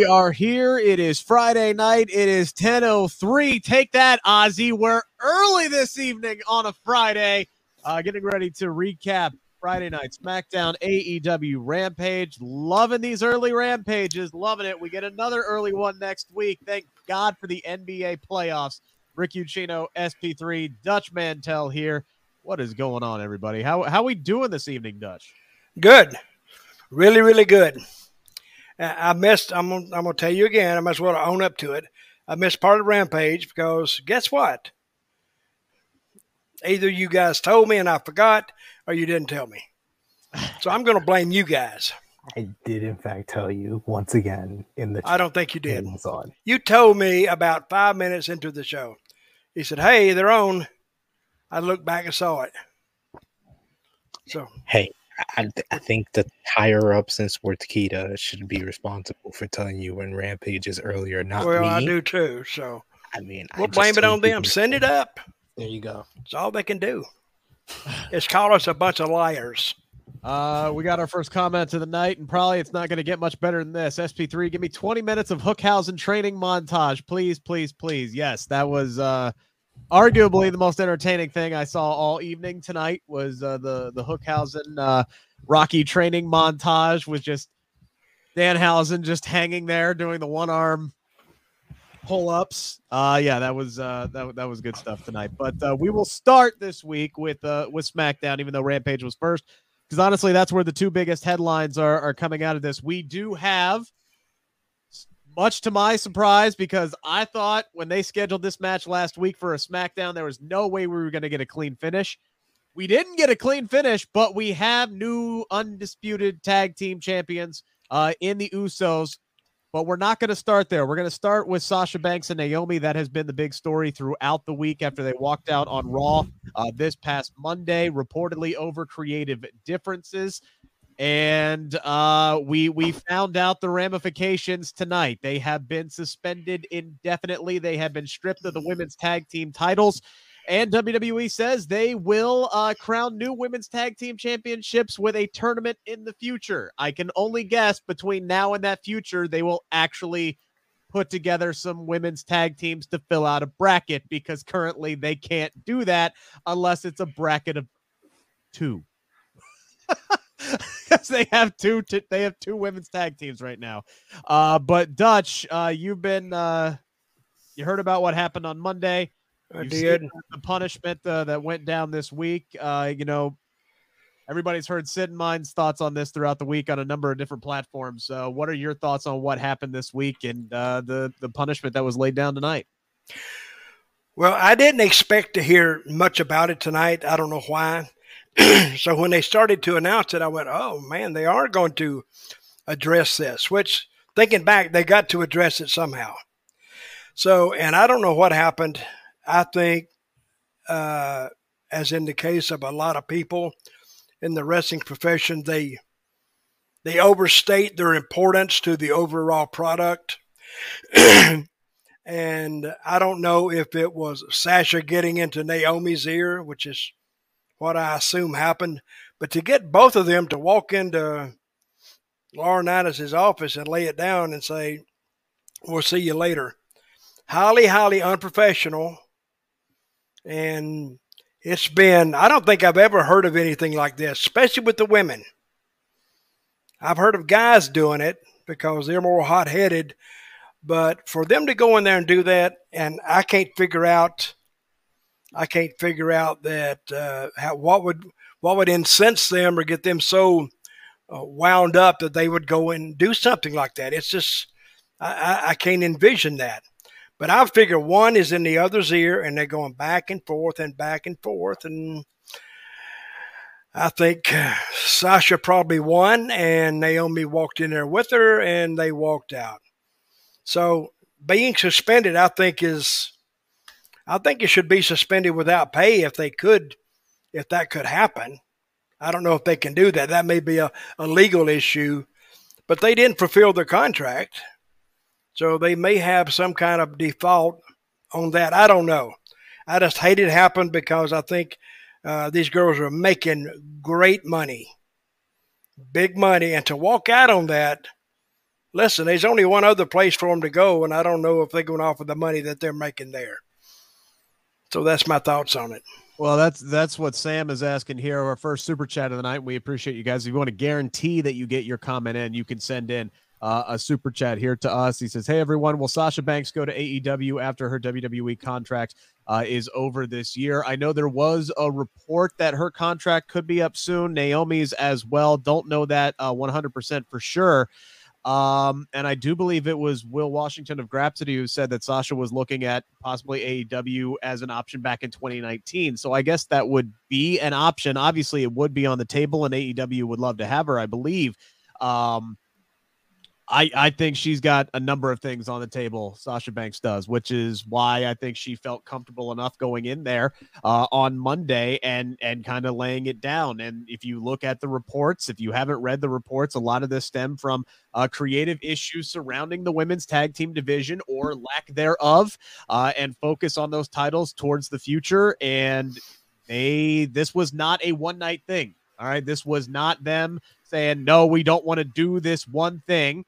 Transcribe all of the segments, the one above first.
We are here. It is Friday night. It is 10.03. Take that, Ozzy. We're early this evening on a Friday. Uh, getting ready to recap Friday night SmackDown AEW Rampage. Loving these early Rampages. Loving it. We get another early one next week. Thank God for the NBA playoffs. Rick Ucchino, SP3, Dutch Mantell here. What is going on, everybody? How how we doing this evening, Dutch? Good, really, really good. I missed. I'm gonna, I'm gonna tell you again. I might as well own up to it. I missed part of Rampage because guess what? Either you guys told me and I forgot, or you didn't tell me. So I'm going to blame you guys. I did, in fact, tell you once again in the. I don't think you did. On. You told me about five minutes into the show. He said, "Hey, they're on." I looked back and saw it. So hey, I, I think the higher ups in Sportskeeda should be responsible for telling you when Rampage is earlier, not well, me. I do too. So I mean, we'll I blame it on them. Send it up. There you go. It's all they can do. It's call us a bunch of liars. Uh, we got our first comment of the night, and probably it's not going to get much better than this. SP3, give me 20 minutes of Hookhausen training montage, please, please, please. Yes, that was uh, arguably the most entertaining thing I saw all evening tonight. Was uh, the the Hookhausen uh, Rocky training montage with just Danhausen just hanging there doing the one arm pull ups. Uh, yeah, that was uh, that that was good stuff tonight. But uh, we will start this week with uh, with SmackDown, even though Rampage was first because honestly, that's where the two biggest headlines are, are coming out of this. We do have, much to my surprise, because I thought when they scheduled this match last week for a SmackDown, there was no way we were going to get a clean finish. We didn't get a clean finish, but we have new undisputed tag team champions uh, in the Usos but we're not going to start there. We're going to start with Sasha Banks and Naomi. That has been the big story throughout the week after they walked out on Raw uh, this past Monday, reportedly over creative differences. And uh, we we found out the ramifications tonight. They have been suspended indefinitely. They have been stripped of the women's tag team titles. And WWE says they will uh, crown new women's tag team championships with a tournament in the future. I can only guess between now and that future, they will actually put together some women's tag teams to fill out a bracket because currently they can't do that unless it's a bracket of two. because they have two t- they have two women's tag teams right now. Uh, but Dutch, uh, you've been uh, you heard about what happened on Monday. I did. The punishment uh, that went down this week. Uh, you know, everybody's heard Sid and mine's thoughts on this throughout the week on a number of different platforms. Uh, what are your thoughts on what happened this week and uh, the the punishment that was laid down tonight? Well, I didn't expect to hear much about it tonight. I don't know why. so when they started to announce it, I went, "Oh man, they are going to address this." Which, thinking back, they got to address it somehow. So, and I don't know what happened. I think, uh, as in the case of a lot of people in the wrestling profession, they they overstate their importance to the overall product. and I don't know if it was Sasha getting into Naomi's ear, which is what I assume happened, but to get both of them to walk into Laurinaitis' office and lay it down and say, "We'll see you later," highly, highly unprofessional and it's been, I don't think I've ever heard of anything like this, especially with the women. I've heard of guys doing it because they're more hot headed, but for them to go in there and do that, and I can't figure out, I can't figure out that uh, how, what would what would incense them or get them so uh, wound up that they would go and do something like that. It's just I, I can't envision that. But I figure one is in the other's ear and they're going back and forth and back and forth. And I think Sasha probably won and Naomi walked in there with her and they walked out. So being suspended, I think is, I think it should be suspended without pay if they could, if that could happen. I don't know if they can do that. That may be a, a legal issue, but they didn't fulfill their contract. So they may have some kind of default on that. I don't know. I just hate it happen because I think uh, these girls are making great money, big money, and to walk out on that, listen, there's only one other place for them to go, and I don't know if they're going to offer the money that they're making there. So that's my thoughts on it. Well, that's that's what Sam is asking here. Our first super chat of the night. We appreciate you guys. If you want to guarantee that you get your comment in, you can send in uh, a super chat here to us. He says, "Hey everyone, will Sasha Banks go to AEW after her WWE contract uh, is over this year? I know there was a report that her contract could be up soon. Naomi's as well. Don't know that uh, 100% for sure." Um, and I do believe it was Will Washington of Grapsody who said that Sasha was looking at possibly AEW as an option back in 2019. So I guess that would be an option. Obviously, it would be on the table, and AEW would love to have her, I believe. Um, I, I think she's got a number of things on the table. Sasha Banks does, which is why I think she felt comfortable enough going in there uh, on Monday and and kind of laying it down. And if you look at the reports, if you haven't read the reports, a lot of this stem from uh, creative issues surrounding the women's tag team division or lack thereof, uh, and focus on those titles towards the future. And they this was not a one night thing. All right, this was not them saying no, we don't want to do this one thing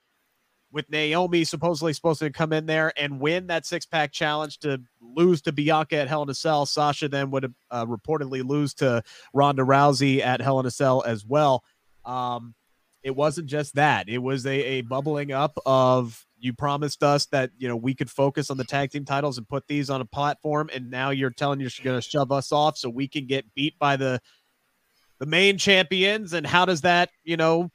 with Naomi supposedly supposed to come in there and win that six pack challenge to lose to Bianca at Hell in a Cell. Sasha then would uh, reportedly lose to Ronda Rousey at Hell in a Cell as well. Um, it wasn't just that; it was a, a bubbling up of you promised us that you know we could focus on the tag team titles and put these on a platform, and now you're telling you're going to shove us off so we can get beat by the the main champions. And how does that you know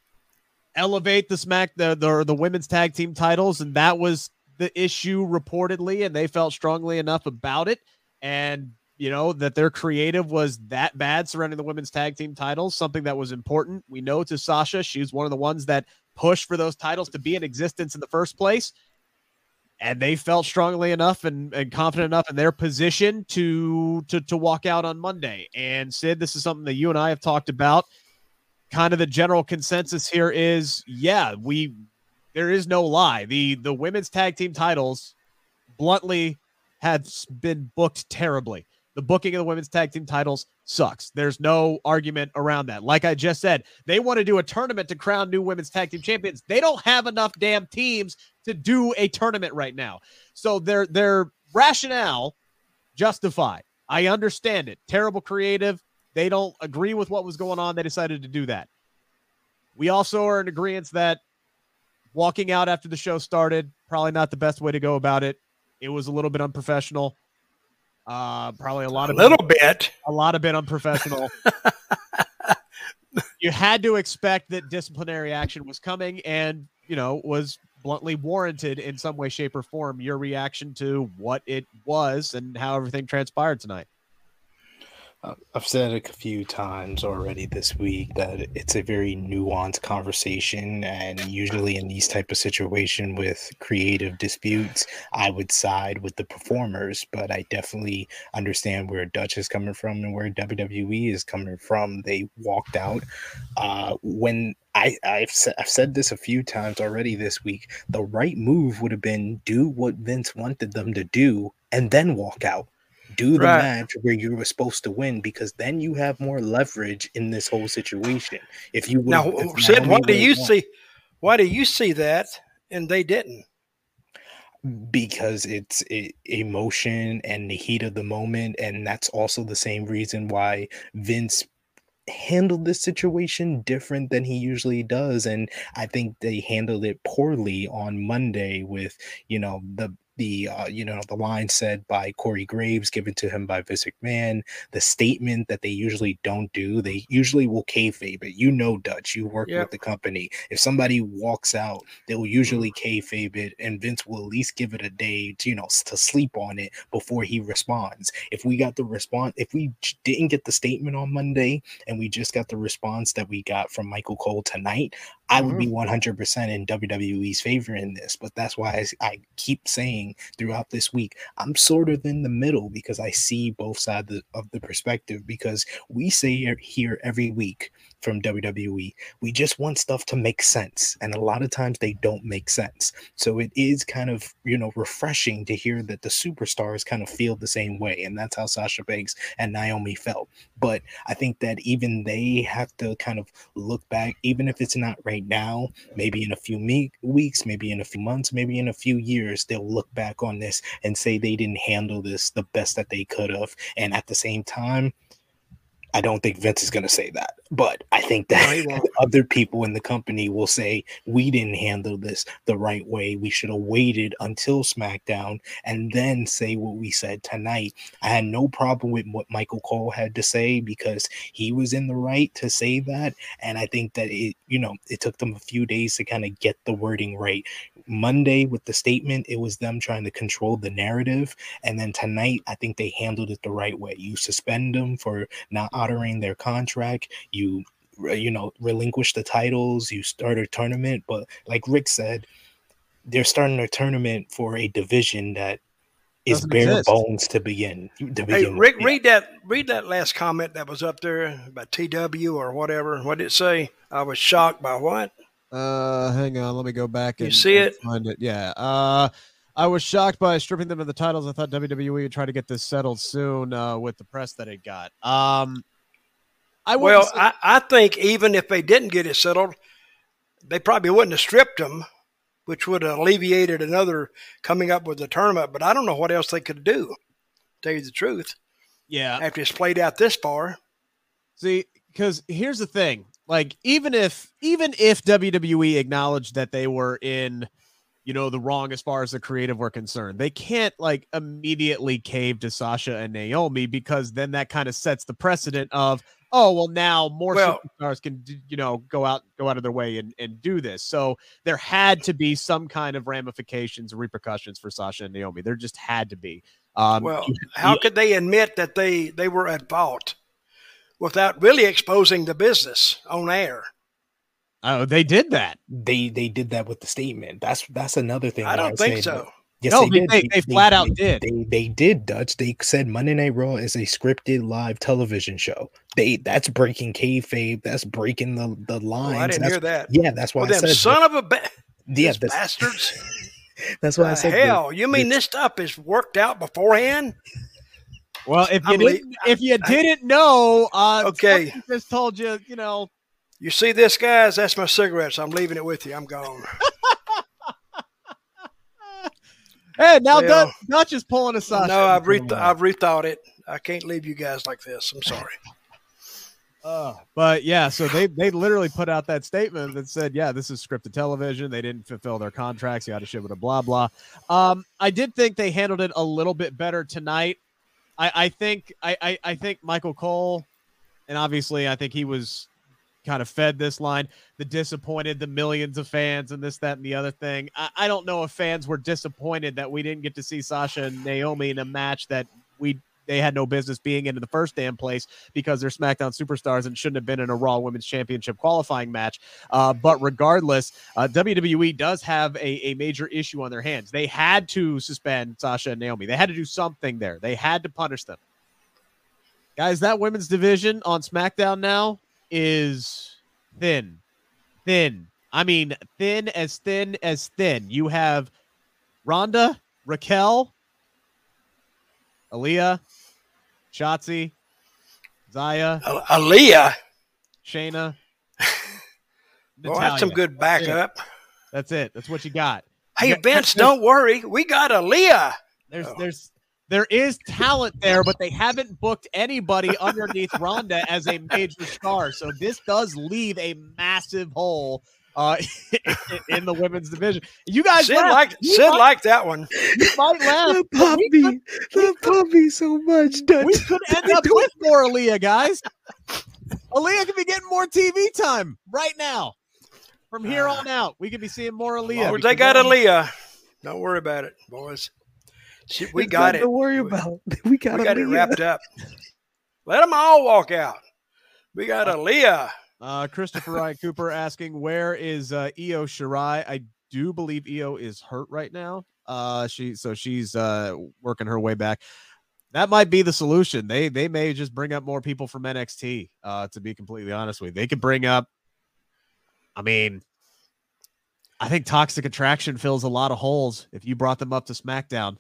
elevate the smack the, the the women's tag team titles and that was the issue reportedly and they felt strongly enough about it. And you know that their creative was that bad surrounding the women's tag team titles something that was important. We know to sasha she's one of the ones that pushed for those titles to be in existence in the first place. And they felt strongly enough and, and confident enough in their position to, to to walk out on monday. And sid this is something that you and i have talked about kind of the general consensus here is yeah, we there is no lie. The the women's tag team titles bluntly have been booked terribly. The booking of the women's tag team titles sucks. There's no argument around that. Like I just said, they want to do a tournament to crown new women's tag team champions. They don't have enough damn teams to do a tournament right now. So their their rationale justified. I understand it. Terrible creative, they don't agree with what was going on. They decided to do that. We also are in agreement that walking out after the show started, probably not the best way to go about it. It was a little bit unprofessional. Uh, probably a lot a of little bit, bit. a lot of bit unprofessional. you had to expect that disciplinary action was coming, and you know was bluntly warranted in some way, shape, or form. Your reaction to what it was and how everything transpired tonight. I've said a few times already this week that it's a very nuanced conversation, and usually in these type of situation with creative disputes, I would side with the performers. But I definitely understand where Dutch is coming from and where WWE is coming from. They walked out uh, when I, I've I've said this a few times already this week. The right move would have been do what Vince wanted them to do and then walk out do the right. match where you were supposed to win because then you have more leverage in this whole situation. If you now, Sid, why do you won. see? Why do you see that and they didn't? Because it's it, emotion and the heat of the moment, and that's also the same reason why Vince handled this situation different than he usually does and i think they handled it poorly on monday with you know the the uh, you know the line said by Corey Graves, given to him by Vince McMahon, the statement that they usually don't do. They usually will kayfabe it. You know, Dutch, you work yep. with the company. If somebody walks out, they will usually kayfabe it, and Vince will at least give it a day to you know to sleep on it before he responds. If we got the response, if we didn't get the statement on Monday, and we just got the response that we got from Michael Cole tonight, I would be 100% mm-hmm. in WWE's favor in this, but that's why I, I, keep saying throughout this week, I'm sort of in the middle because I see both sides of the perspective. Because we say here every week from WWE. We just want stuff to make sense. And a lot of times they don't make sense. So it is kind of, you know, refreshing to hear that the superstars kind of feel the same way. And that's how Sasha Banks and Naomi felt. But I think that even they have to kind of look back, even if it's not right now, maybe in a few me- weeks, maybe in a few months, maybe in a few years, they'll look back on this and say they didn't handle this the best that they could have. And at the same time, I don't think Vince is going to say that, but I think that No, other people in the company will say we didn't handle this the right way. We should have waited until SmackDown and then say what we said tonight. I had no problem with what Michael Cole had to say because he was in the right to say that, and I think that it, you know, it took them a few days to kind of get the wording right. Monday with the statement, it was them trying to control the narrative, and then tonight, I think they handled it the right way. You suspend them for not honoring their contract. You you know relinquish the titles. You start a tournament, but like Rick said, they're starting a tournament for a division that is Doesn't bare exist. bones to begin. To Hey, Rick, with. read that. Read that last comment that was up there about TW or whatever. What did it say? I was shocked by what? Uh, hang on, let me go back. You and see and it? Find it. Yeah. Uh, I was shocked by stripping them of the titles. I thought WWE would try to get this settled soon uh, with the press that it got. Um, I Well, say- I, I think even if they didn't get it settled, they probably wouldn't have stripped them, which would have alleviated another coming up with the tournament. But I don't know what else they could do. Tell you the truth, yeah. after it's played out this far. See, because here's the thing: like, even if even if WWE acknowledged that they were in, you know, the wrong as far as the creative were concerned, they can't like immediately cave to Sasha and Naomi because then that kind of sets the precedent of, oh, well, now more Well- superstars can, you know, go out go out of their way and and do this. So there had to be some kind of ramifications or repercussions for Sasha and Naomi. There just had to be. Um, Well, how could they admit that they, they were at fault without really exposing the business on air? oh, they did that. they they did that with the statement. That's that's another thing. I why don't say think that- so. Yes, No, they- did. they- they flat out did. They they did, Dutch. They said Monday Night Raw is a scripted live television show. They that's breaking kayfabe. That's breaking the the Oh, lines. I didn't that's, hear that. Yeah, that's why Well, I them said. son of a ba- yeah, these that's, bastards. that's why I said. that- hell, you mean this stuff is worked out beforehand? Well, if you I'm didn't, if you didn't know, uh, Okay. just told you, you know, You see this, guys? That's my cigarettes. I'm leaving it with you. I'm gone. hey, now Well, Dutch, Dutch is pulling a Sasha. no, I've re- I've rethought it. I can't leave you guys like this. I'm sorry. Uh, but yeah, so they they literally put out that statement that said, yeah, this is scripted television. They didn't fulfill their contracts. You got to ship with a blah blah. Um, I did think they handled it a little bit better tonight. I I think I I, I think Michael Cole, and obviously I think he was kind of fed this line. The disappointed, the millions of fans, and this, that, and the other thing. I, I don't know if fans were disappointed that we didn't get to see Sasha and Naomi in a match that we they had no business being in the first damn place because they're SmackDown superstars and shouldn't have been in a Raw Women's Championship qualifying match. Uh, but regardless, uh, WWE does have a, a major issue on their hands. They had to suspend Sasha and Naomi. They had to do something there. They had to punish them. Guys, that women's division on SmackDown now is thin. Thin. I mean, thin as thin as thin. You have Ronda, Raquel, Aaliyah, Shotzi, Zaya, A- Aaliyah. Shayna. Well, that's some good backup. That's it. That's what you got. Hey, Vince, don't worry. We got Aaliyah. There's Oh. there's there is talent there, but they haven't booked anybody underneath Ronda as a major star. So this does leave a massive hole uh, in the women's division. You guys Sid laugh. liked You Sid might- liked that one. you might laugh. the puppy, could- the puppy, so much. Dutch. we could end up with more Aaliyah, guys. Aaliyah could be getting more TV time right now. From here on out, we could be seeing more As Aaliyah. long they got they're- Aaliyah. Don't worry about it, boys. She, we got nothing it. To worry We- about. We got, We got it wrapped up. Let them all walk out. We got Aaliyah. Uh, Christopher Ryan Cooper asking, where is uh, Io Shirai? I do believe Io is hurt right now. Uh, she so she's uh working her way back. that might be the solution. They they may just bring up more people from NXT. Uh, to be completely honest with you, they could bring up. I mean, I think Toxic Attraction fills a lot of holes. If you brought them up to SmackDown,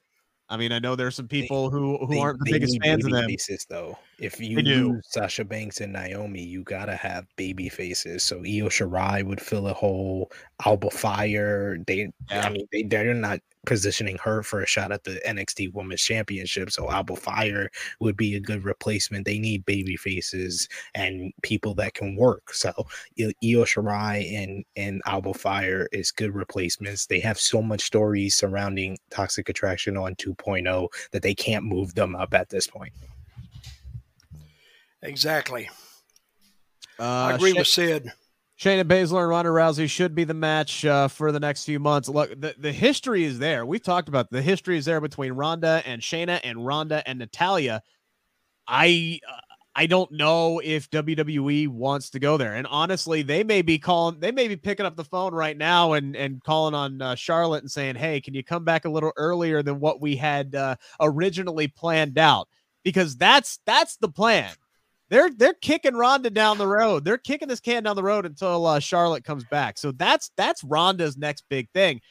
I mean, I know there's some people they, who who they, aren't the biggest fans of them. Though, if you lose Sasha Banks and Naomi, you gotta have baby faces. So Io Shirai would fill a hole. Alba Fyre, they, Yeah. I mean, they they're not positioning her for a shot at the NXT Women's Championship. So Alba Fyre would be a good replacement. They need baby faces and people that can work. So Io Shirai and and Alba Fyre is good replacements. They have so much stories surrounding Toxic Attraction on 2.0 that they can't move them up at this point. Exactly. Uh, I agree with Sid. Shayna Baszler and Ronda Rousey should be the match uh, for the next few months. Look, the, the history is there. We've talked about the history is there between Ronda and Shayna and Ronda and Natalya. I uh, I don't know if WWE wants to go there. And honestly, they may be calling, they may be picking up the phone right now and and calling on uh, Charlotte and saying, "Hey, can you come back a little earlier than what we had uh, originally planned out?" Because that's that's the plan. They're they're kicking Ronda down the road. They're kicking this can down the road until uh, Charlotte comes back. So that's that's Ronda's next big thing.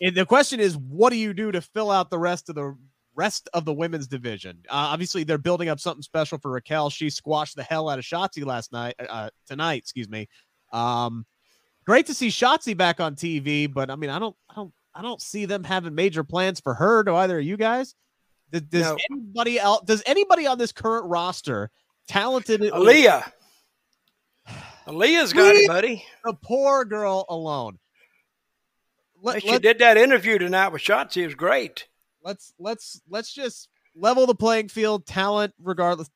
And the question is, what do you do to fill out the rest of the rest of the women's division? Uh, obviously, they're building up something special for Raquel. She squashed the hell out of Shotzi last night, uh, tonight, excuse me. Um, great to see Shotzi back on TV, but I mean, I don't, I don't, I don't see them having major plans for her. Do either of you guys? Does, does No. anybody else? Does anybody on this current roster, talented? Aaliyah. Aaliyah's got it, buddy. the poor girl alone. Let, she did that interview tonight with Shotzi. It was great. let's let's let's just level the playing field, talent regardless.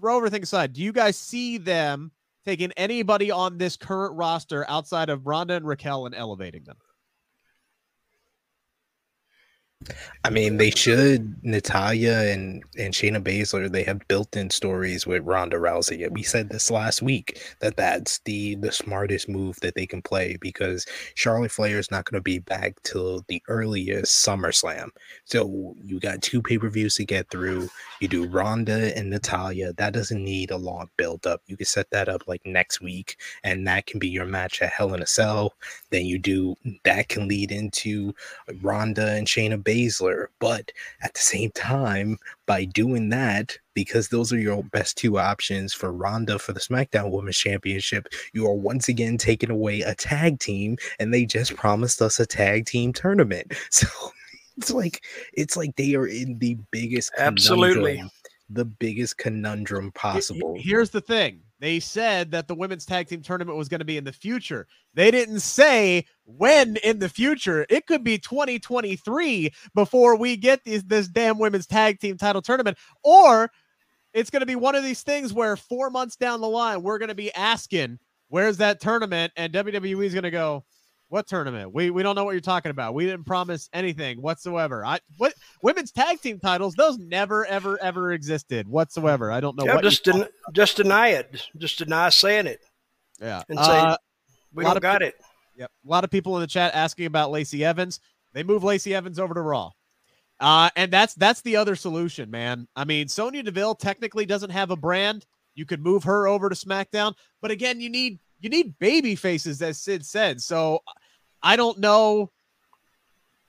Throw everything aside. Do you guys see them taking anybody on this current roster outside of Ronda and Raquel and elevating them? I mean, they should. Natalya and and Shayna Baszler, they have built-in stories with Ronda Rousey. We said this last week that that's the the smartest move that they can play because Charlotte Flair is not going to be back till the earliest SummerSlam. So you got two pay-per-views to get through. You do Ronda and Natalya. That doesn't need a long build-up. You can set that up like next week, and that can be your match at Hell in a Cell. Then you do that can lead into Ronda and Shayna Baszler. But at the same time, by doing that, because those are your best two options for Ronda for the SmackDown Women's Championship, you are once again taking away a tag team, and they just promised us a tag team tournament. So it's like it's like they are in the biggest Absolutely. the biggest conundrum possible. Here's the thing. They said that the women's tag team tournament was going to be in the future. They didn't say when in the future. It could be 2023 before we get these, this damn women's tag team title tournament, or it's going to be one of these things where four months down the line, we're going to be asking, "Where's that tournament?" And WWE is going to go, "What tournament? We we don't know what you're talking about. We didn't promise anything whatsoever. I what women's tag team titles? Those never ever ever existed whatsoever. I don't know Yeah, what." just den- just deny it. Just deny saying it. Yeah. and say, Uh, We don't got it. yep. A lot of people in the chat asking about Lacey Evans. They move Lacey Evans over to Raw. Uh, and that's that's the other solution, man. I mean, Sonya Deville technically doesn't have a brand. You could move her over to SmackDown, but again, you need you need baby faces, as Sid said. So I don't know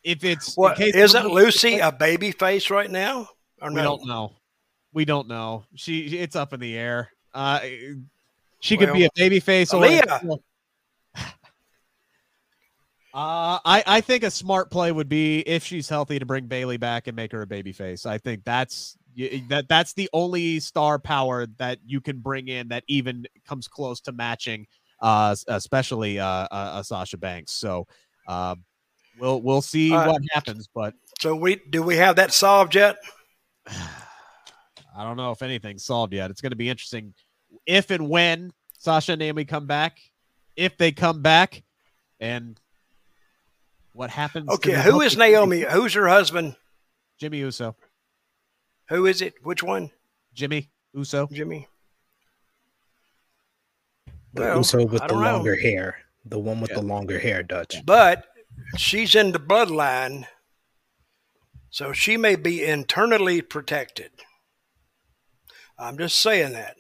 if it's case isn't Lucy a baby face right now? Or We no? don't know. We don't know. She it's up in the air. Uh, she could be a baby face or Uh, I, I think a smart play would be if she's healthy to bring Bayley back and make her a baby face. I think that's that that's the only star power that you can bring in that even comes close to matching, uh, especially uh, uh, uh Sasha Banks. So, um, we'll we'll see what happens, but So we do we have that solved yet? I don't know if anything's solved yet. It's going to be interesting if and when Sasha and Naomi come back, if they come back, and what happens. Okay, who is Naomi? Who's her husband? Jimmy Uso. Who is it? Which one? Jimmy Uso. Jimmy. The Well, Uso with the don't know. longer hair, the one with Yeah. the longer hair, Dutch. But she's in the bloodline, so she may be internally protected. I'm just saying that.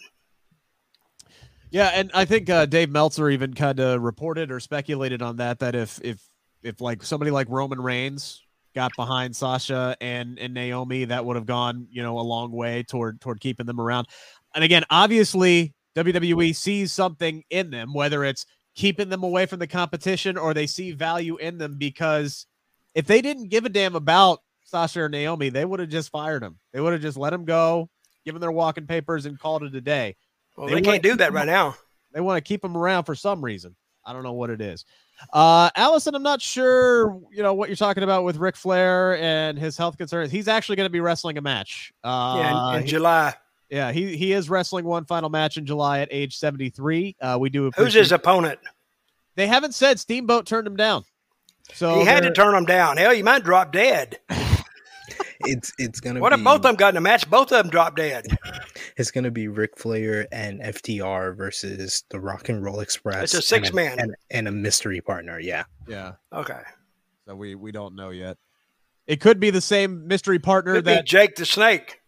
Yeah, and I think uh, Dave Meltzer even kind of reported or speculated on that that if if if like somebody like Roman Reigns got behind Sasha and and Naomi, that would have gone you know a long way toward toward keeping them around. And again, obviously WWE sees something in them, whether it's keeping them away from the competition or they see value in them because if they didn't give a damn about Sasha or Naomi, they would have just fired them. They would have just let them go, given their walking papers, and called it a day. Well, they, they can't do that right now. They want to keep them around for some reason. I don't know what it is. Uh, Allison, I'm not sure, you know, what you're talking about with Ric Flair and his health concerns. He's actually going to be wrestling a match. Uh, yeah, in, in July. Yeah, he he is wrestling one final match in July at age 73. Uh, we do. Who's his opponent? They haven't said Steamboat turned him down. So he had to turn him down. Hell, you might drop dead. it's it's gonna. What be, if both of them got in a match? Both of them drop dead. It's gonna be Ric Flair and FTR versus the Rock and Roll Express. It's a six and man and, and, a mystery partner. Yeah. Yeah. Okay. So we we don't know yet. It could be the same mystery partner could that Jake the Snake.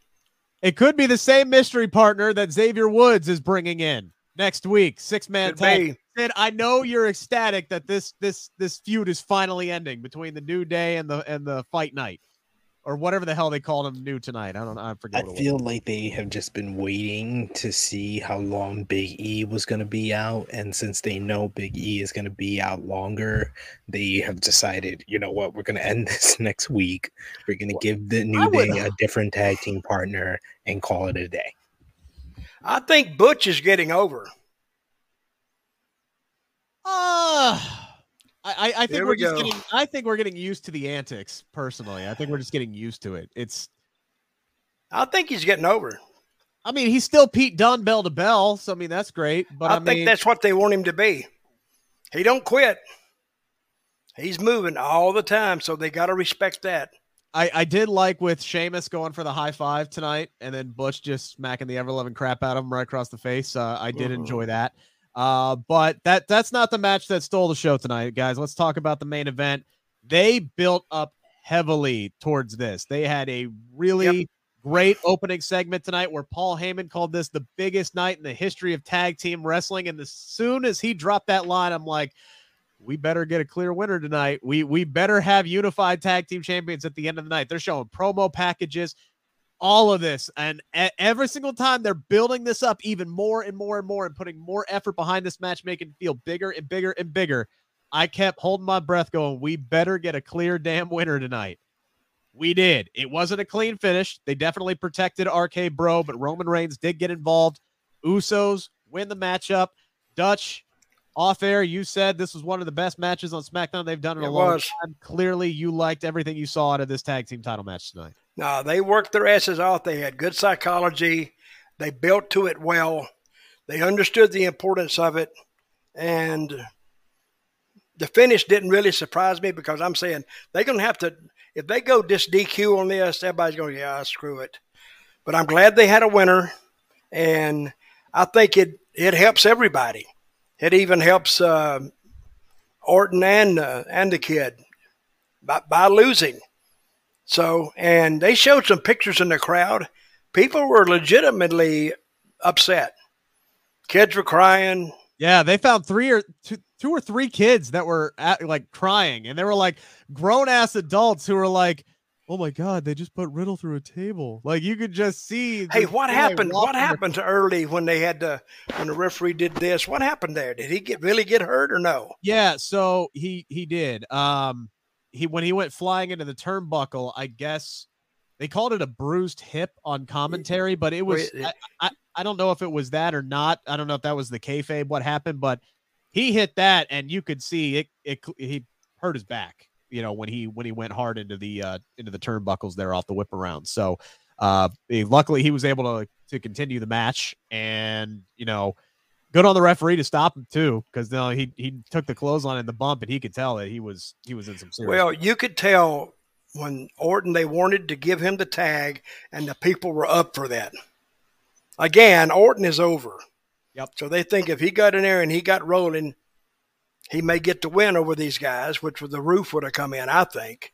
It could be the same mystery partner that Xavier Woods is bringing in next week. Six man tag. Sid, I know you're ecstatic that this this this feud is finally ending between the New Day and the and the Fight Night or whatever the hell they called him new tonight. I don't know. I forget. I feel like they have just been waiting to see how long Big E was going to be out, and since they know Big E is going to be out longer, they have decided, you know what, we're going to end this next week. We're going to give the New Day a different tag team partner and call it a day. I think Butch is getting over. Ah. Uh I, I think we're just getting I think we're getting used to the antics personally. I think we're just getting used to it. It's I think he's getting over. I mean, he's still Pete Dunne bell to bell, so I mean that's great. But I, I think mean, that's what they want him to be. He don't quit. He's moving all the time, so they got to respect that. I, I did like with Sheamus going for the high five tonight, and then Butch just smacking the ever loving crap out of him right across the face. Uh, I did mm-hmm. enjoy that. Uh, but that that's not the match that stole the show tonight, guys. Let's talk about the main event. They built up heavily towards this. They had a really yep. great opening segment tonight where Paul Heyman called this the biggest night in the history of tag team wrestling. And as soon as he dropped that line, I'm like, we better get a clear winner tonight. We we better have unified tag team champions at the end of the night. They're showing promo packages all of this. And every single time they're building this up even more and more and more and putting more effort behind this match, making it feel bigger and bigger and bigger. I kept holding my breath going, we better get a clear damn winner tonight. We did. It wasn't a clean finish. They definitely protected RK Bro, but Roman Reigns did get involved. Usos win the matchup. Dutch, off air, you said this was one of the best matches on SmackDown they've done in it a long was. time. Clearly, you liked everything you saw out of this tag team title match tonight. No, they worked their asses off. They had good psychology. They built to it well. They understood the importance of it. And the finish didn't really surprise me because I'm saying they're going to have to, if they go this DQ on this, everybody's going, yeah, screw it. But I'm glad they had a winner. And I think it, it helps everybody. It even helps uh, Orton and, uh, and the kid by, by losing. So, and they showed some pictures in the crowd. People were legitimately upset. Kids were crying. Yeah, they found three or two, two or three kids that were at, like crying, and they were like grown ass adults who were like, "Oh my god, they just put Riddle through a table." Like you could just see. Hey, what happened? What happened to early when they had to when the referee did this? What happened there? Did he get really get hurt or no? Yeah, so he he did. Um, he when he went flying into the turnbuckle, I guess they called it a bruised hip on commentary, but it was I, I, I, don't know if it was that or not. I don't know if that was the kayfabe what happened, but he hit that and you could see it. It he hurt his back, you know, when he when he went hard into the uh into the turnbuckles there off the whip around. So uh luckily he was able to to continue the match and you know good on the referee to stop him too, because no, uh, he he took the clothesline and the bump, and he could tell that he was he was in some serious. Well, you could tell when Orton they wanted to give him the tag, and the people were up for that. Again, Orton is over. Yep. So they think if he got in there and he got rolling, he may get the win over these guys, which the roof would have come in, I think.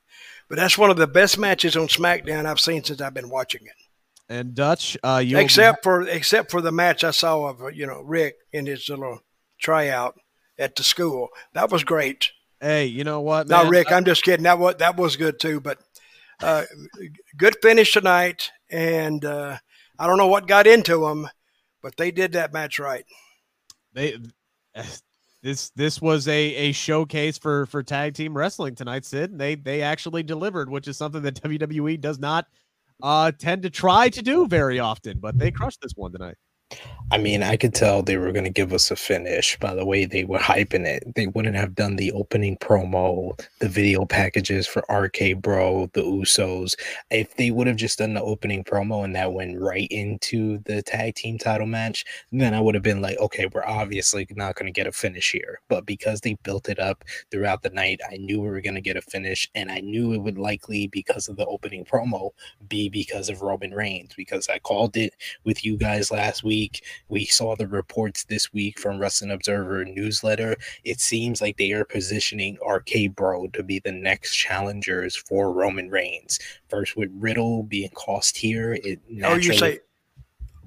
But that's one of the best matches on SmackDown I've seen since I've been watching it. And Dutch, uh, you except for except for the match I saw of you know Rick in his little tryout at the school. That was great. Hey, you know what? Now, man? Rick, I'm just kidding. That was that was good too. But uh, good finish tonight, and uh, I don't know what got into them, but they did that match right. they this this was a a showcase for for tag team wrestling tonight sid they they actually delivered which is something that wwe does not uh tend to try to do very often but they crushed this one tonight I mean, I could tell they were going to give us a finish by the way they were hyping it. They wouldn't have done the opening promo, the video packages for RK Bro, the Usos. If they would have just done the opening promo and that went right into the tag team title match, then I would have been like, okay, we're obviously not going to get a finish here. But because they built it up throughout the night, I knew we were going to get a finish. And I knew it would likely, because of the opening promo, be because of Roman Reigns, because I called it with you guys last week week. We saw the reports this week from Wrestling Observer newsletter. It seems like they are positioning RK Bro to be the next challengers for Roman Reigns. First with Riddle being cost here. It naturally, Oh, you say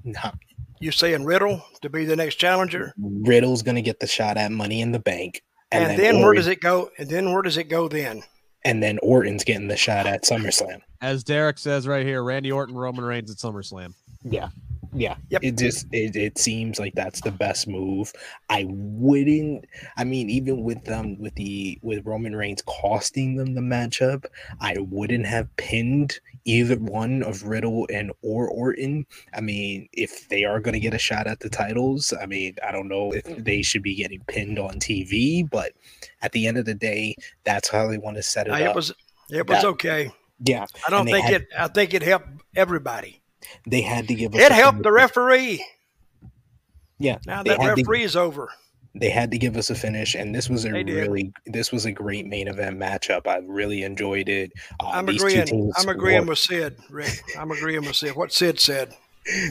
Nah, you saying Riddle to be the next challenger, Riddle's gonna get the shot at Money in the Bank. and, then, where does it go? And then where does it go then? and then Orton's getting the shot at SummerSlam. as derek says right here randy orton roman reigns at summerslam Yeah. Yeah. Yep. It just it, it seems like that's the best move. I wouldn't I mean, even with them with the with Roman Reigns costing them the matchup, I wouldn't have pinned either one of Riddle and or Orton. I mean, if they are gonna get a shot at the titles, I mean, I don't know if they should be getting pinned on TV, but at the end of the day, that's how they want to set it Uh, up. it was it was That- okay. yeah. I don't think had- it. I think it helped everybody. They had to give us It helped the referee. Yeah. Now that had to- referee's over. they had to give us a finish and this was a really this was a great main event matchup i really enjoyed it uh, I'm agreeing. I'm agreeing with Sid, Rick. I'm agreeing with Sid. What Sid said.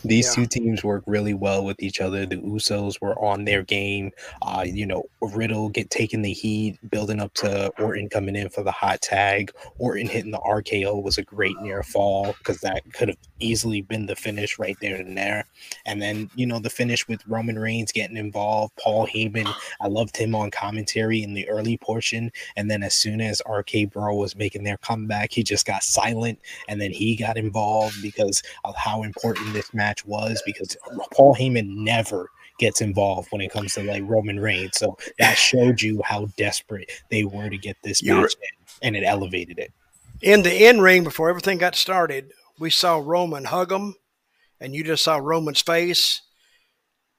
These Yeah. two teams work really well with each other. The usos were on their game. Uh you know riddle get taking the heat building up to orton coming in for the hot tag. Orton hitting the rko was a great near fall because that could have easily been the finish right there and there. And then you know the finish with roman reigns getting involved paul heyman i loved him on commentary in the early portion. And then as soon as rk bro was making their comeback he just got silent and then he got involved because of how important this match was because Paul Heyman never gets involved when it comes to like Roman Reigns. So that showed you how desperate they were to get this You're- match in, and it elevated it. In the in ring, before everything got started, we saw Roman hug him, and you just saw Roman's face,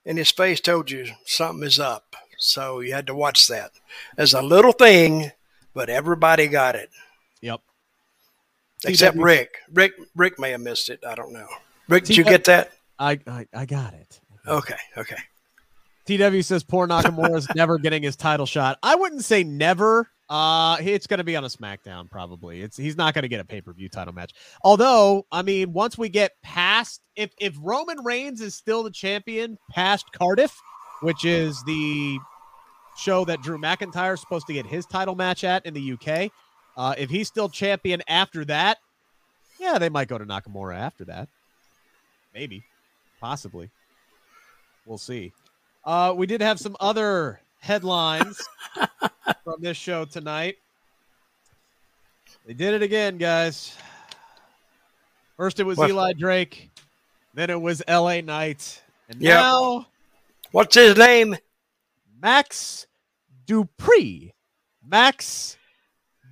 and his face told you something is up. So you had to watch that. As a little thing, but everybody got it yep except Rick. Rick Rick may have missed it. I don't know. Rick, did you get that? i i, I got it Okay, okay. TW says poor Nakamura is never getting his title shot. I wouldn't say never. Uh, it's going to be on a SmackDown probably. It's he's not going to get a pay per view title match. Although, I mean, once we get past if if Roman Reigns is still the champion past Cardiff, which is the show that Drew McIntyre is supposed to get his title match at in the UK, uh, if he's still champion after that, yeah, they might go to Nakamura after that. Maybe, possibly. We'll see. Uh, we did have some other headlines from this show tonight. They did it again, guys. First, it was What? Eli Drake. Then it was L.A. Knight, and Yep. now What's his name? Max Dupri. Max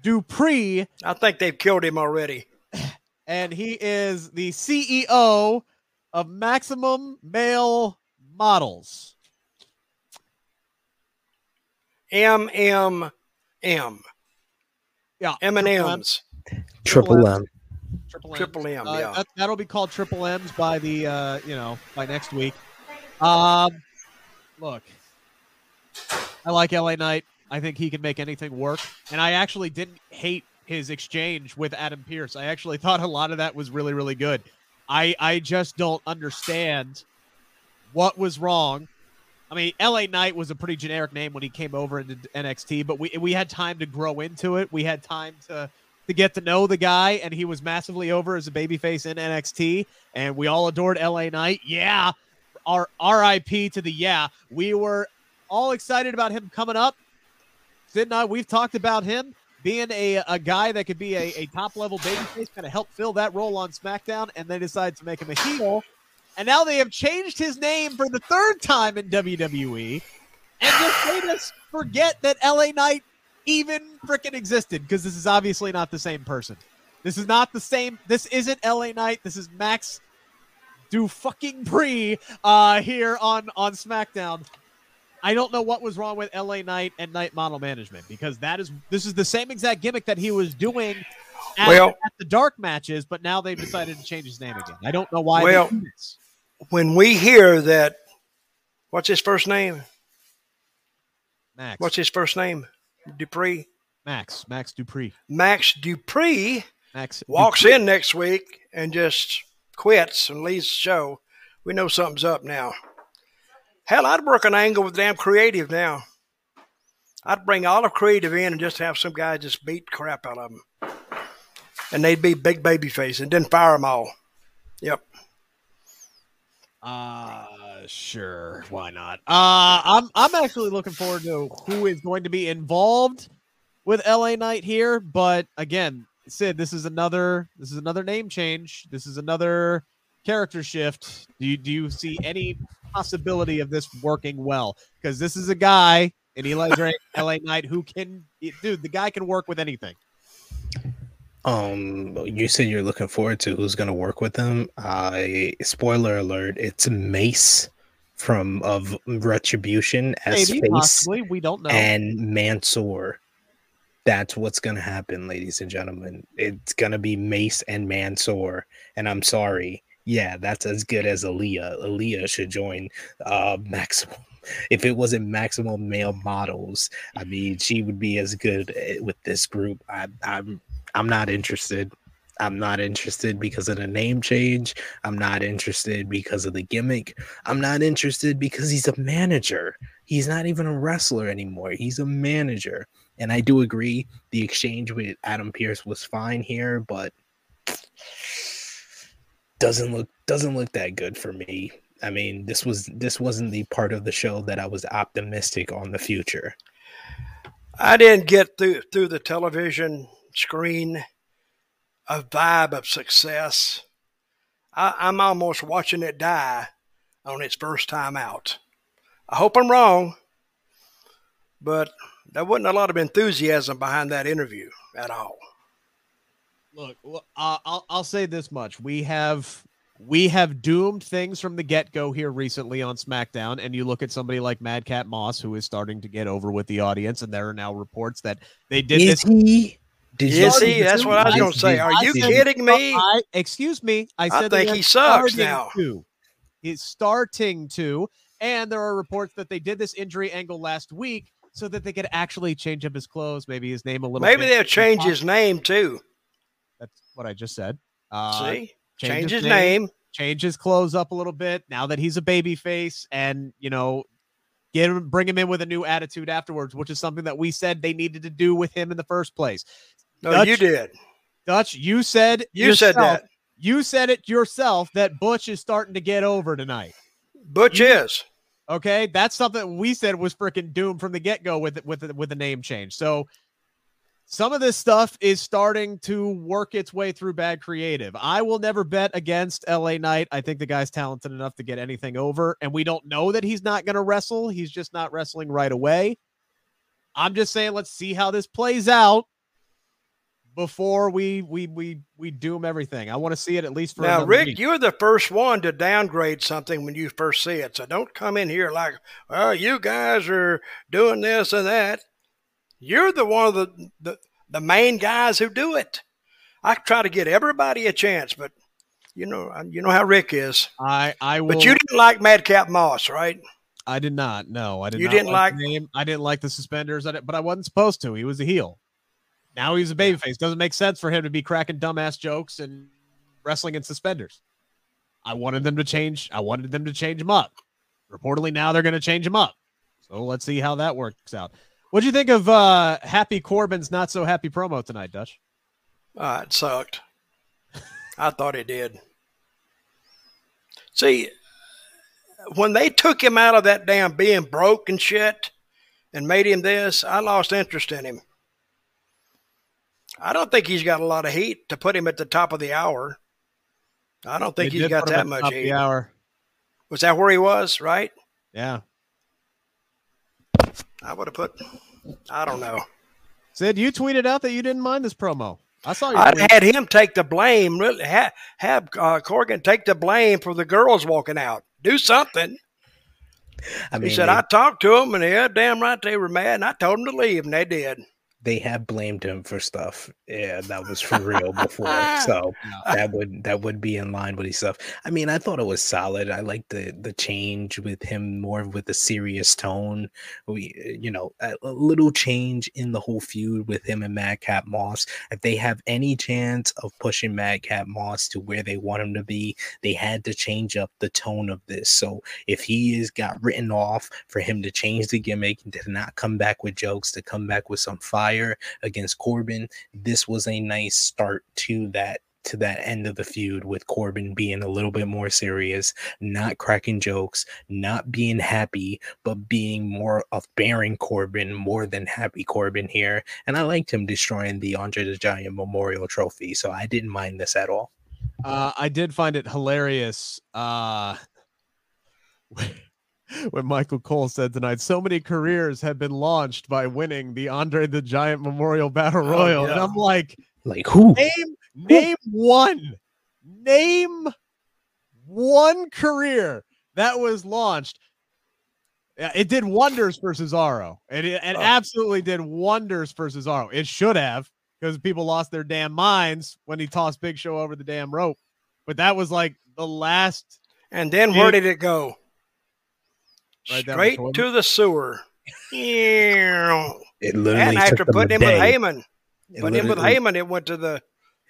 Dupri, I think they've killed him already. and he is the CEO of Maximum Male Models. M M M. Yeah, M and M's. Triple M. Triple M. Triple M. Uh, Yeah. that, that'll be called Triple M's by the uh, you know by next week. Um, look, I like LA Knight. I think he can make anything work, and I actually didn't hate his exchange with Adam Pearce. I actually thought a lot of that was really really good. I I just don't understand what was wrong. I mean, LA Knight was a pretty generic name when he came over into NXT, but we we had time to grow into it. We had time to to get to know the guy, and he was massively over as a babyface in NXT, and we all adored LA Knight. Yeah, our RIP to the yeah. We were all excited about him coming up. Sid and I, we've talked about him being a, a guy that could be a, a top level babyface, kind of help fill that role on SmackDown, and they decided to make him a heel. And now they have changed his name for the third time in WWE and just made us forget that LA Knight even freaking existed because this is obviously not the same person. This is not the same. This isn't LA Knight. This is Max do fucking pre uh, here on on SmackDown. I don't know what was wrong with LA Knight and Knight Model Management because that is this is the same exact gimmick that he was doing at, Well- at the dark matches, but now they've decided to change his name again. I don't know why. Well-. When we hear that, what's his first name? Max, What's his first name? Dupri. Max, Max Dupri, Max Dupri Max walks in next week and just quits and leaves the show. We know something's up now. Hell, I'd work an angle with damn creative now. I'd bring all of creative in and just have some guy just beat crap out of them. And they'd be big baby face and then fire them all. Yep. Uh sure, why not? Uh I'm I'm actually looking forward to who is going to be involved with LA Knight here, but again, Sid, this is another this is another name change. This is another character shift. Do you do you see any possibility of this working well? Because this is a guy in Eli Drake, LA Knight, who can dude, the guy can work with anything. Um, you said you're looking forward to who's gonna work with them. I spoiler alert, it's Mace from of Retribution as Maybe, face possibly, we don't know. and Mansoor. That's what's gonna happen, ladies and gentlemen. It's gonna be Mace and Mansoor, and I'm sorry. Yeah, that's as good as Aliyah. Aliyah should join uh Maximum. If it wasn't Maximum Male Models, I mean, she would be as good eh, with this group. I, I'm I'm not interested. I'm not interested because of the name change. I'm not interested because of the gimmick. I'm not interested because he's a manager. He's not even a wrestler anymore. He's a manager. And I do agree the exchange with Adam Pearce was fine here, but doesn't look doesn't look that good for me. I mean, this was this wasn't the part of the show that I was optimistic on the future. I didn't get through through the television screen a vibe of success. I, I'm almost watching it die on its first time out. I hope I'm wrong, but there wasn't a lot of enthusiasm behind that interview at all. Look, uh, I'll I'll say this much: we have we have doomed things from the get go here recently on SmackDown, and you look at somebody like Madcap Moss, who is starting to get over with the audience, and there are now reports that they did Is this. he? Did Is you- he? That's what I was going to say. Are I you said- kidding me? I, excuse me. I I said that think he sucks now. To. He's starting to, and there are reports that they did this injury angle last week so that they could actually change up his clothes, maybe his name a little. Maybe bit. they'll change his name too. That's what I just said. Uh, See, change his name. change his clothes up a little bit now that he's a baby face and you know get him bring him in with a new attitude afterwards which is something that we said they needed to do with him in the first place No, Dutch- you did. dutch you said You said that. you said it yourself that butch is starting to get over tonight Butch you- is. okay that's something we said was freaking doomed from the get-go with with the, with the name change so some of this stuff is starting to work its way through bad creative. I will never bet against LA Knight. I think the guy's talented enough to get anything over, and we don't know that he's not going to wrestle. He's just not wrestling right away. I'm just saying, let's see how this plays out before we we we we doom everything. I want to see it at least for Now, Rick, week. you're the first one to downgrade something when you first see it. So don't come in here like, "Oh, you guys are doing this and that." You're the one of the the, the main guys who do it. I try to get everybody a chance, but you know, uh, you know how Rick is. I I will. But you didn't like Madcap Moss, right? I did not. No, I did. You not didn't like, like- name. I didn't like the suspenders. I but I wasn't supposed to. He was a heel. Now he's a babyface. Doesn't make sense for him to be cracking dumbass jokes and wrestling in suspenders. I wanted them to change. I wanted them to change him up. Reportedly, now they're going to change him up. So let's see how that works out. What do you think of uh Happy Corbin's not so happy promo tonight, Dutch? Uh, it sucked. I thought it did. See, when they took him out of that damn being broke and shit and made him this, I lost interest in him. I don't think he's got a lot of heat to put him at the top of the hour. I don't think They he's got that much of the heat. hour. Was that where he was? Right? Yeah. I would have put. I don't know. Sid, you tweeted out that you didn't mind this promo. I saw your I tweet. had him take the blame. Really, have, have uh, Corgan take the blame for the girls walking out. Do something. I mean, He said, they, I talked to them, and yeah, damn right they were mad, and I told them to leave, and they did. They have blamed him for stuff. Yeah, that was for real before. So that would that would be in line with his stuff. I mean, I thought it was solid. I like the the change with him more with a serious tone. We, eh, you know, a, a little change in the whole feud with him and Madcap Moss. If they have any chance of pushing Madcap Moss to where they want him to be, they had to change up the tone of this. So if he is got written off for him to change the gimmick and to not come back with jokes, to come back with some fire against Corbin, this was a nice start to that to that end of the feud with Corbin being a little bit more serious, not cracking jokes, not being happy, but being more of Baron Corbin more than happy Corbin here. And I liked him destroying the Andre the Giant Memorial Trophy, so I didn't mind this at all. Uh, I did find it hilarious. Uh, when Michael Cole said tonight, so many careers have been launched by winning the Andre the Giant Memorial Battle Oh, Royal. And. I'm like, Like who? name, name one, name one career that was launched. Yeah, It did wonders for Cesaro. It, it, it Oh. absolutely did wonders for Cesaro. It should have because people lost their damn minds when he tossed Big Show over the damn rope. But that was like the last. And then where did it go? Right down the Straight to the sewer. and It literally and after took putting a him with day. Heyman, It putting him with literally- Heyman, it went to the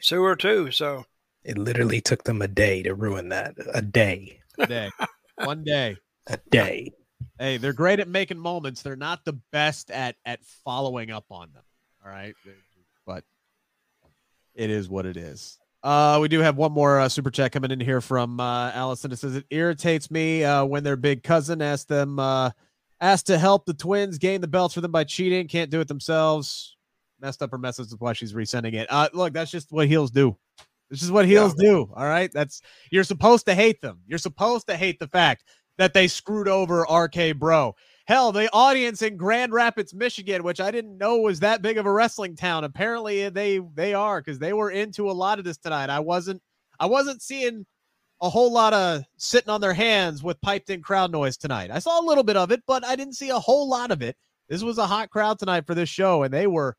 sewer too. So It literally took them a day to ruin that. A day. A day. One day. A day. Hey, they're great at making moments. They're not the best at at following up on them. All right, but it is what it is. Uh, we do have one more uh, super chat coming in here from uh, Allison. It says it irritates me uh, when their big cousin asked them uh, asked to help the twins gain the belts for them by cheating. Can't do it themselves. Messed up her message. That's why she's resending it. Uh, look, that's just what heels do. This is what heels do. All right, that's you're supposed to hate them. You're supposed to hate the fact that they screwed over RK Bro. Hell, the audience in Grand Rapids, Michigan, which I didn't know was that big of a wrestling town. Apparently they they are because they were into a lot of this tonight. I wasn't I wasn't seeing a whole lot of sitting on their hands with piped in crowd noise tonight. I saw a little bit of it, but I didn't see a whole lot of it. This was a hot crowd tonight for this show, and they were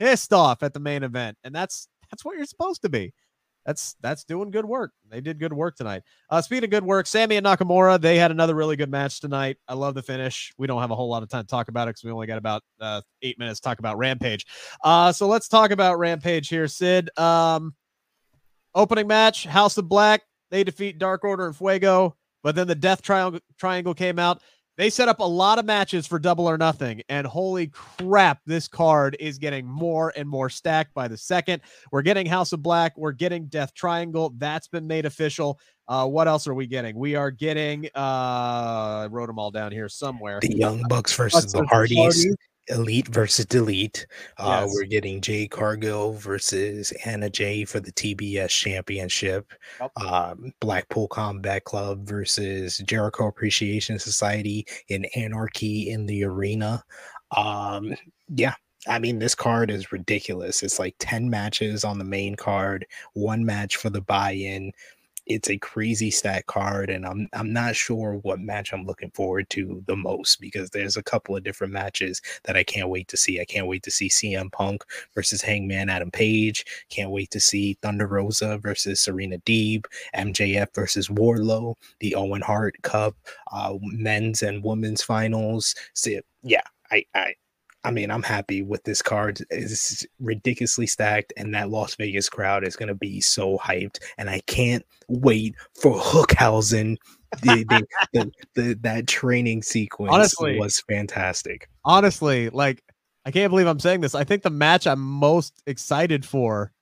pissed off at the main event. And that's that's what you're supposed to be. That's that's doing good work. They did good work tonight. Uh, speaking of good work, Sami and Nakamura, they had another really good match tonight. I love the finish. We don't have a whole lot of time to talk about it because we only got about uh, eight minutes to talk about Rampage. Uh, so let's talk about Rampage here, Sid. Um, opening match, House of Black. They defeat Dark Order and Fuego, but then the Death Triangle Triangle came out. They set up a lot of matches for Double or Nothing, and holy crap, this card is getting more and more stacked by the second. We're getting House of Black. We're getting Death Triangle. That's been made official. Uh, what else are we getting? We are getting. Uh, I wrote them all down here somewhere. The Young Bucks versus Bucks the. Hardys. Elite versus Delete. Uh, Yes. We're getting Jade Cargill versus Anna Jay for the TBS Championship. Yep. Um, Blackpool Combat Club versus Jericho Appreciation Society in Anarchy in the Arena. Um, yeah. I mean, this card is ridiculous. It's like 10 matches on the main card, one match for the buy in. It's a crazy stat card, and I'm I'm not sure what match I'm looking forward to the most because there's a couple of different matches that I can't wait to see. I can't wait to see CM Punk versus Hangman Adam Page. Can't wait to see Thunder Rosa versus Serena Deeb. MJF versus Wardlow. The Owen Hart Cup, uh, men's and women's finals. So, yeah, I I I mean, I'm happy with this card. It's ridiculously stacked, and that Las Vegas crowd is going to be so hyped. And I can't wait for Hookhausen. The, the, the, the, that training sequence Honestly. was fantastic. honestly, like I can't believe I'm saying this. I think the match I'm most excited for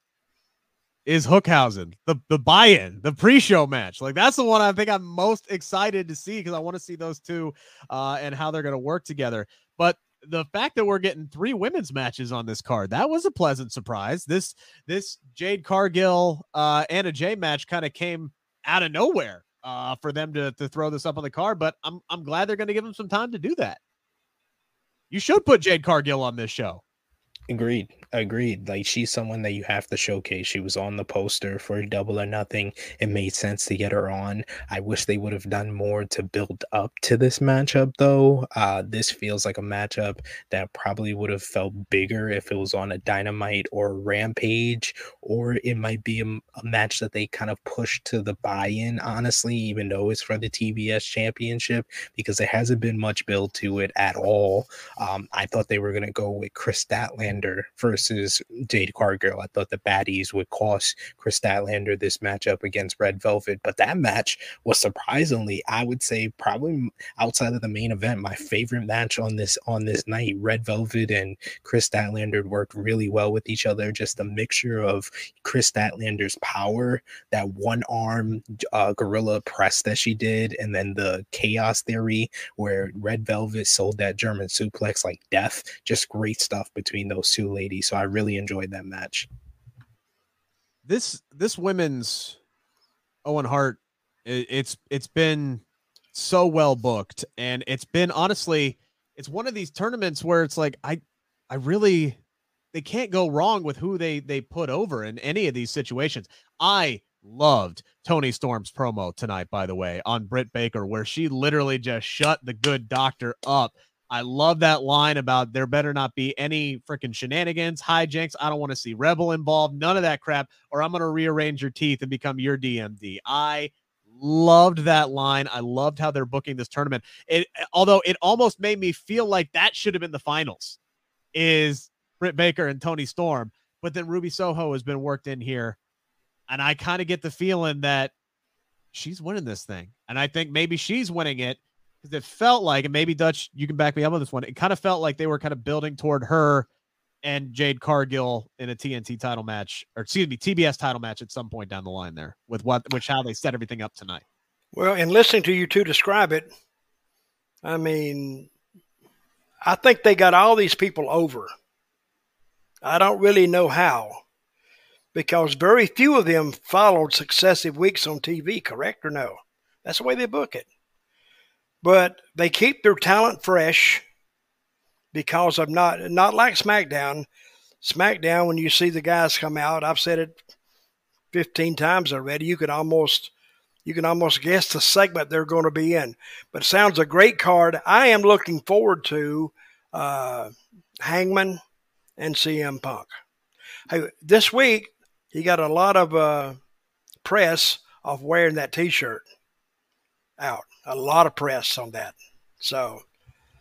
is Hookhausen, the the buy-in, the pre-show match. Like that's the one I think I'm most excited to see because I want to see those two uh, and how they're going to work together. But the fact that we're getting three women's matches on this card that was a pleasant surprise. This this Jade Cargill uh, Anna Jay match kind of came out of nowhere uh, for them to to throw this up on the card, but I'm I'm glad they're going to give them some time to do that. You should put Jade Cargill on this show. Agreed. Agreed. Like she's someone that you have to showcase. She was on the poster for Double or Nothing. It made sense to get her on. I wish they would have done more to build up to this matchup, though. Uh, this feels like a matchup that probably would have felt bigger if it was on a Dynamite or Rampage, or it might be a, a match that they kind of pushed to the buy-in. Honestly, even though it's for the TBS Championship, because there hasn't been much build to it at all. Um, I thought they were gonna go with Kris Statlander versus Jade Cargill. I thought the baddies would cost Kris Statlander this matchup against Red Velvet, but that match was surprisingly, I would say, probably outside of the main event, my favorite match on this on this night. Red Velvet and Kris Statlander worked really well with each other. Just a mixture of Kris Statlander's power, that one arm uh, gorilla press that she did, and then the chaos theory where Red Velvet sold that German suplex like death. Just great stuff between those two ladies. So I really enjoyed that match. This this women's Owen Hart, it, it's it's been so well booked, and it's been honestly, it's one of these tournaments where it's like I I really they can't go wrong with who they they put over in any of these situations. I loved Toni Storm's promo tonight, by the way, on Britt Baker, where she literally just shut the good doctor up I love that line about there better not be any freaking shenanigans, hijinks. I don't want to see Rebel involved, none of that crap, or I'm going to rearrange your teeth and become your DMD. I loved that line. I loved how they're booking this tournament. It eh, although it almost made me feel like that should have been the finals is Britt Baker and Toni Storm, but then Ruby Soho has been worked in here. And I kind of get the feeling that she's winning this thing. And I think maybe she's winning it because it felt like, and maybe Dutch, you can back me up on this one. It kind of felt like they were kind of building toward her and Jade Cargill in a TNT title match, or excuse me, TBS title match at some point down the line there with what, which how they set everything up tonight. Well, in listening to you two describe it, I mean, I think they got all these people over. I don't really know how, because very few of them followed successive weeks on TV, correct or no? That's the way they book it but they keep their talent fresh because of not not like SmackDown. SmackDown, when you see the guys come out, I've said it 15 times already. You can almost you can almost guess the segment they're going to be in. But sounds a great card. I am looking forward to uh, Hangman and CM Punk. Hey, this week he got a lot of uh, press of wearing that T-shirt out a lot of press on that. So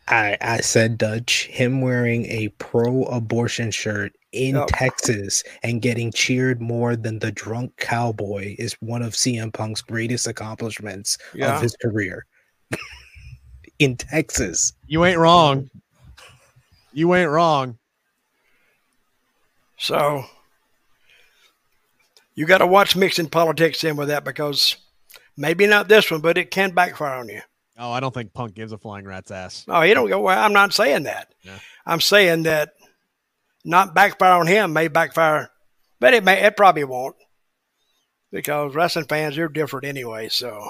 I I said Dutch him wearing a pro abortion shirt in yep. Texas and getting cheered more than the drunk cowboy is one of CM Punk's greatest accomplishments yeah. of his career. in Texas. You ain't wrong. You ain't wrong. So you got to watch mixing politics in with that because Maybe not this one, but it can backfire on you. Oh, I don't think Punk gives a flying rat's ass. No, he don't go. Well, I'm not saying that. Yeah. I'm saying that not backfire on him may backfire, but it may. It probably won't because wrestling fans are different anyway. So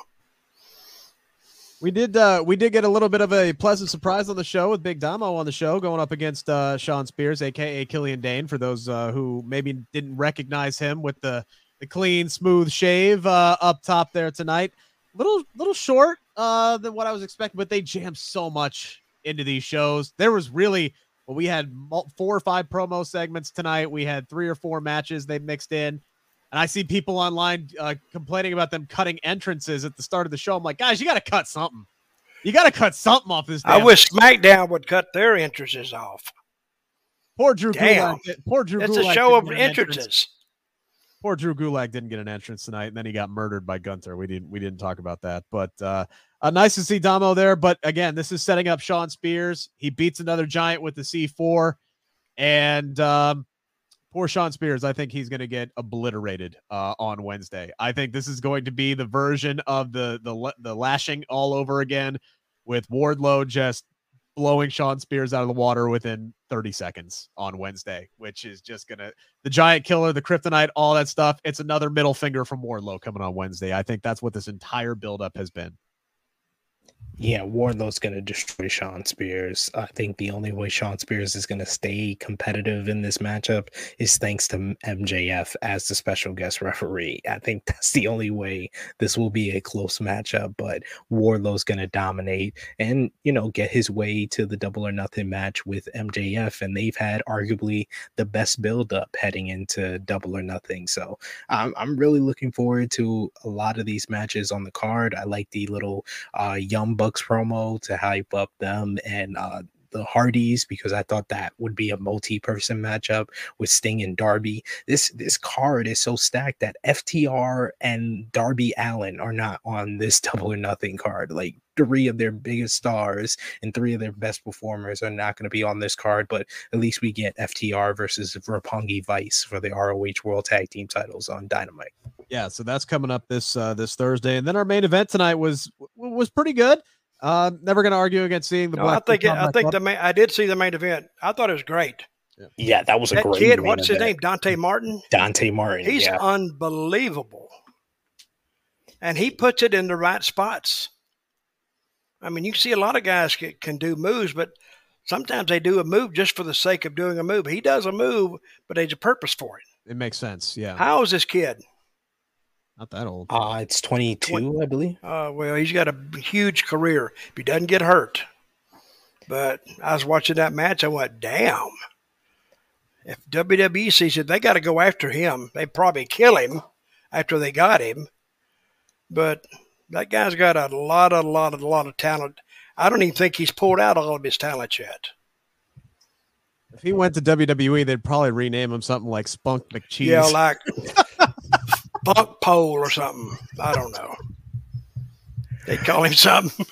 we did uh, we did get a little bit of a pleasant surprise on the show with Big Damo on the show going up against uh, Shawn Spears, aka Killian Dain. For those uh, who maybe didn't recognize him with the the clean, smooth shave uh, up top there tonight. Little little short uh, than what I was expecting, but they jam so much into these shows. There was really well, we had four or five promo segments tonight. We had three or four matches they mixed in. And I see people online uh, complaining about them cutting entrances at the start of the show. I'm like, guys, you got to cut something. You got to cut something off this. I wish SmackDown would cut their entrances off. Poor Drew Damn. Gulak. Poor Drew It's Gulak a show of entrances. Entrance. Poor Drew Gulak didn't get an entrance tonight, and then he got murdered by Gunther. We didn't we didn't talk about that, but uh, uh, nice to see Damo there. But again, this is setting up Shawn Spears. He beats another giant with the C4, and um, poor Shawn Spears, I think he's going to get obliterated uh, on Wednesday. I think this is going to be the version of the the the lashing all over again, with Wardlow just blowing Shawn Spears out of the water within 30 seconds on Wednesday, which is just gonna the giant killer, the kryptonite, all that stuff. It's another middle finger from Wardlow coming on Wednesday. I think that's what this entire buildup has been. Yeah, Wardlow's going to destroy Shawn Spears. I think the only way Shawn Spears is going to stay competitive in this matchup is thanks to MJF as the special guest referee. I think that's the only way this will be a close matchup, but Wardlow's going to dominate and, you know, get his way to the double or nothing match with MJF. And they've had arguably the best buildup heading into double or nothing. So um, I'm really looking forward to a lot of these matches on the card. I like the little uh, Young Bucks promo to hype up them and uh, the Hardys because I thought that would be a multi-person matchup with Sting and Darby. This this card is so stacked that FTR and Darby Allin are not on this double or nothing card. Like three of their biggest stars and three of their best performers are not going to be on this card, but at least we get FTR versus Roppongi Vice for the ROH World Tag Team titles on Dynamite. Yeah, so that's coming up this uh, this Thursday, and then our main event tonight was was pretty good. Uh, never going to argue against seeing the. No, I think it, I think Club. the main, I did see the main event. I thought it was great. Yeah, yeah that was a great kid. What's event. his name? Dante Martin. Dante Martin. He's yeah. unbelievable, and he puts it in the right spots. I mean, you see a lot of guys can, can do moves, but sometimes they do a move just for the sake of doing a move. He does a move, but there's a purpose for it. It makes sense. Yeah. How is this kid? Not that old. Uh, it's 22, 20, I believe. Uh, well, he's got a huge career if he doesn't get hurt. But I was watching that match. I went, damn. If WWE sees it, they got to go after him. They probably kill him after they got him. But that guy's got a lot, a lot, a lot of talent. I don't even think he's pulled out all of his talent yet. If he went to WWE, they'd probably rename him something like Spunk McCheese. Yeah, like Buck Pole or something. I don't know. They call him something.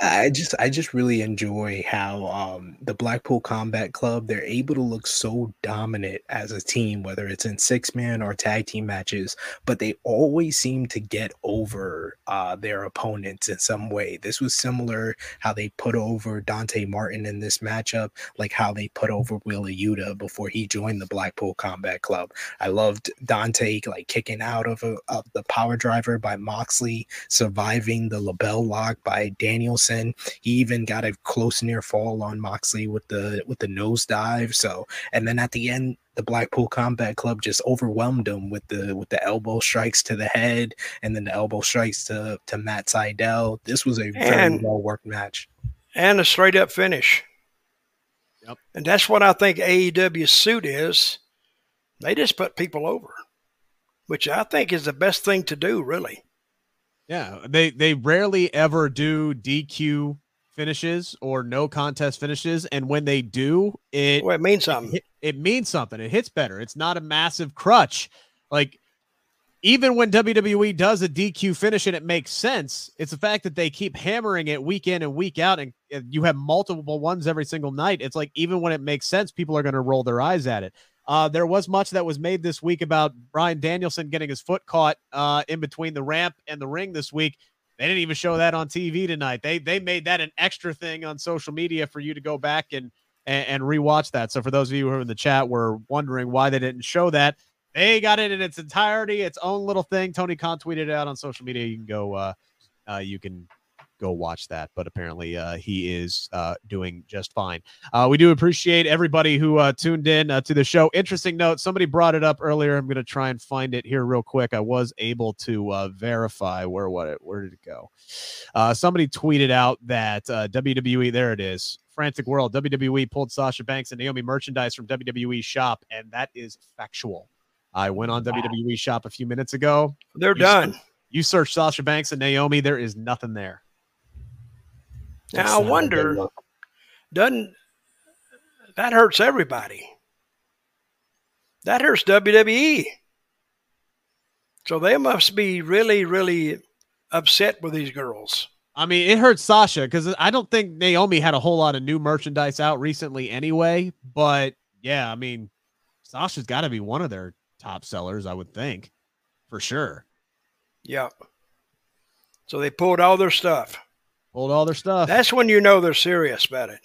I just I just really enjoy how um, the Blackpool Combat Club they're able to look so dominant as a team, whether it's in six man or tag team matches, but they always seem to get over uh, their opponents in some way. This was similar how they put over Dante Martin in this matchup, like how they put over Wheeler Yuta before he joined the Blackpool Combat Club. I loved Dante like kicking out of, a, of the power driver by Moxley, surviving the LeBell Lock by Dan Danielson. He even got a close near fall on Moxley with the with the nosedive. So and then at the end, the Blackpool Combat Club just overwhelmed him with the with the elbow strikes to the head and then the elbow strikes to to Matt Sydal. This was a very well worked match. And a straight up finish. Yep. And that's what I think AEW's suit is. They just put people over, which I think is the best thing to do, really. Yeah, they they rarely ever do DQ finishes or no contest finishes, and when they do, it well, it means something. It, it means something. It hits better. It's not a massive crutch. Like even when WWE does a DQ finish and it makes sense, it's the fact that they keep hammering it week in and week out, and you have multiple ones every single night. It's like even when it makes sense, people are going to roll their eyes at it. Uh, there was much that was made this week about Bryan Danielson getting his foot caught uh, in between the ramp and the ring this week. They didn't even show that on TV tonight. They they made that an extra thing on social media for you to go back and and, and rewatch that. So for those of you who are in the chat were wondering why they didn't show that, they got it in its entirety, its own little thing. Tony Khan tweeted it out on social media. You can go, uh, uh, you can go watch that. But apparently, uh, he is uh, doing just fine. Uh, we do appreciate everybody who uh, tuned in uh, to the show. Interesting note: somebody brought it up earlier. I'm going to try and find it here real quick. I was able to uh, verify where what it where did it go? somebody tweeted out that WWE. There it is. Frantic World. WWE pulled Sasha Banks and Naomi merchandise from WWE shop, and that is factual. I went on wow. WWE shop a few minutes ago. They're you done. you search Sasha Banks and Naomi, there is nothing there. Now I wonder, doesn't that hurts everybody? That hurts WWE. So they must be really, really upset with these girls. I mean, it hurts Sasha because I don't think Naomi had a whole lot of new merchandise out recently anyway. But yeah, I mean, Sasha's got to be one of their top sellers, I would think, for sure. Yeah. So they pulled all their stuff. Pulled all their stuff. That's when you know they're serious about it.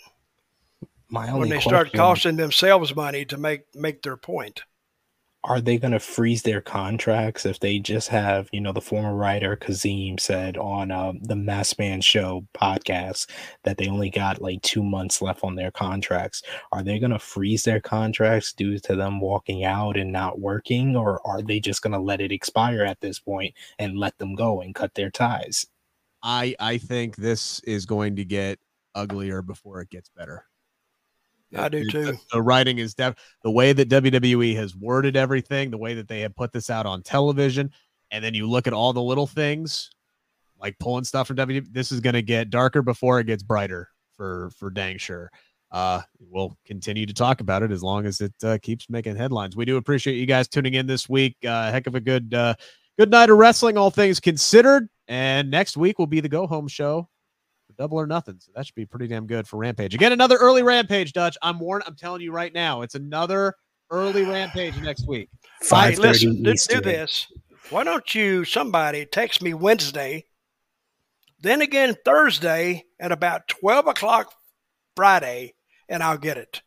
My only When they question, start costing themselves money to make make their point. are they going to freeze their contracts if they just have, you know, the former writer Kazim said on uh, the Mass Man Show podcast that they only got like two months left on their contracts. Are they going to freeze their contracts due to them walking out and not working, or are they just going to let it expire at this point and let them go and cut their ties? I I think this is going to get uglier before it gets better. I do too. The, the writing is def- the way that WWE has worded everything, the way that they have put this out on television, and then you look at all the little things like pulling stuff from WWE. This is going to get darker before it gets brighter for for dang sure. Uh, we'll continue to talk about it as long as it uh, keeps making headlines. We do appreciate you guys tuning in this week. Uh, heck of a good uh, good night of wrestling, all things considered. And next week will be the go home show for double or nothing. So that should be pretty damn good for Rampage. Again, another early Rampage, Dutch. I'm warned. I'm telling you right now, it's another early Rampage next week. Hey, Five thirty listen, do, do this. Why don't you somebody text me Wednesday, then again Thursday at about twelve o'clock Friday, and I'll get it.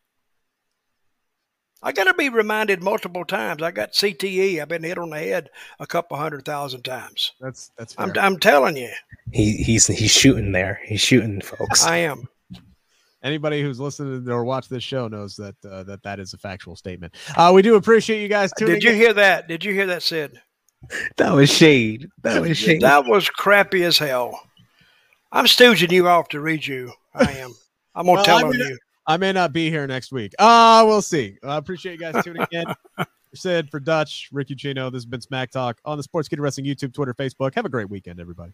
I got to be reminded multiple times. I got CTE. I've been hit on the head a couple hundred thousand times. That's that's fair. I'm, I'm telling you, He he's he's shooting there. He's shooting, folks. I am. Anybody who's listened or watched this show knows that uh, that that is a factual statement. Uh, we do appreciate you guys tuning Did you in. hear that? Did you hear that, Sid? that was shade. That was shade. That was crappy as hell. I'm stooging you off to read you. I am. I'm gonna Well, tell I on mean, you. I may not be here next week. Uh, we'll see. I appreciate you guys tuning in. Sid, for Dutch, Rick Ucchino, this has been Smack Talk on the Sportskeeda Wrestling YouTube, Twitter, Facebook. Have a great weekend, everybody.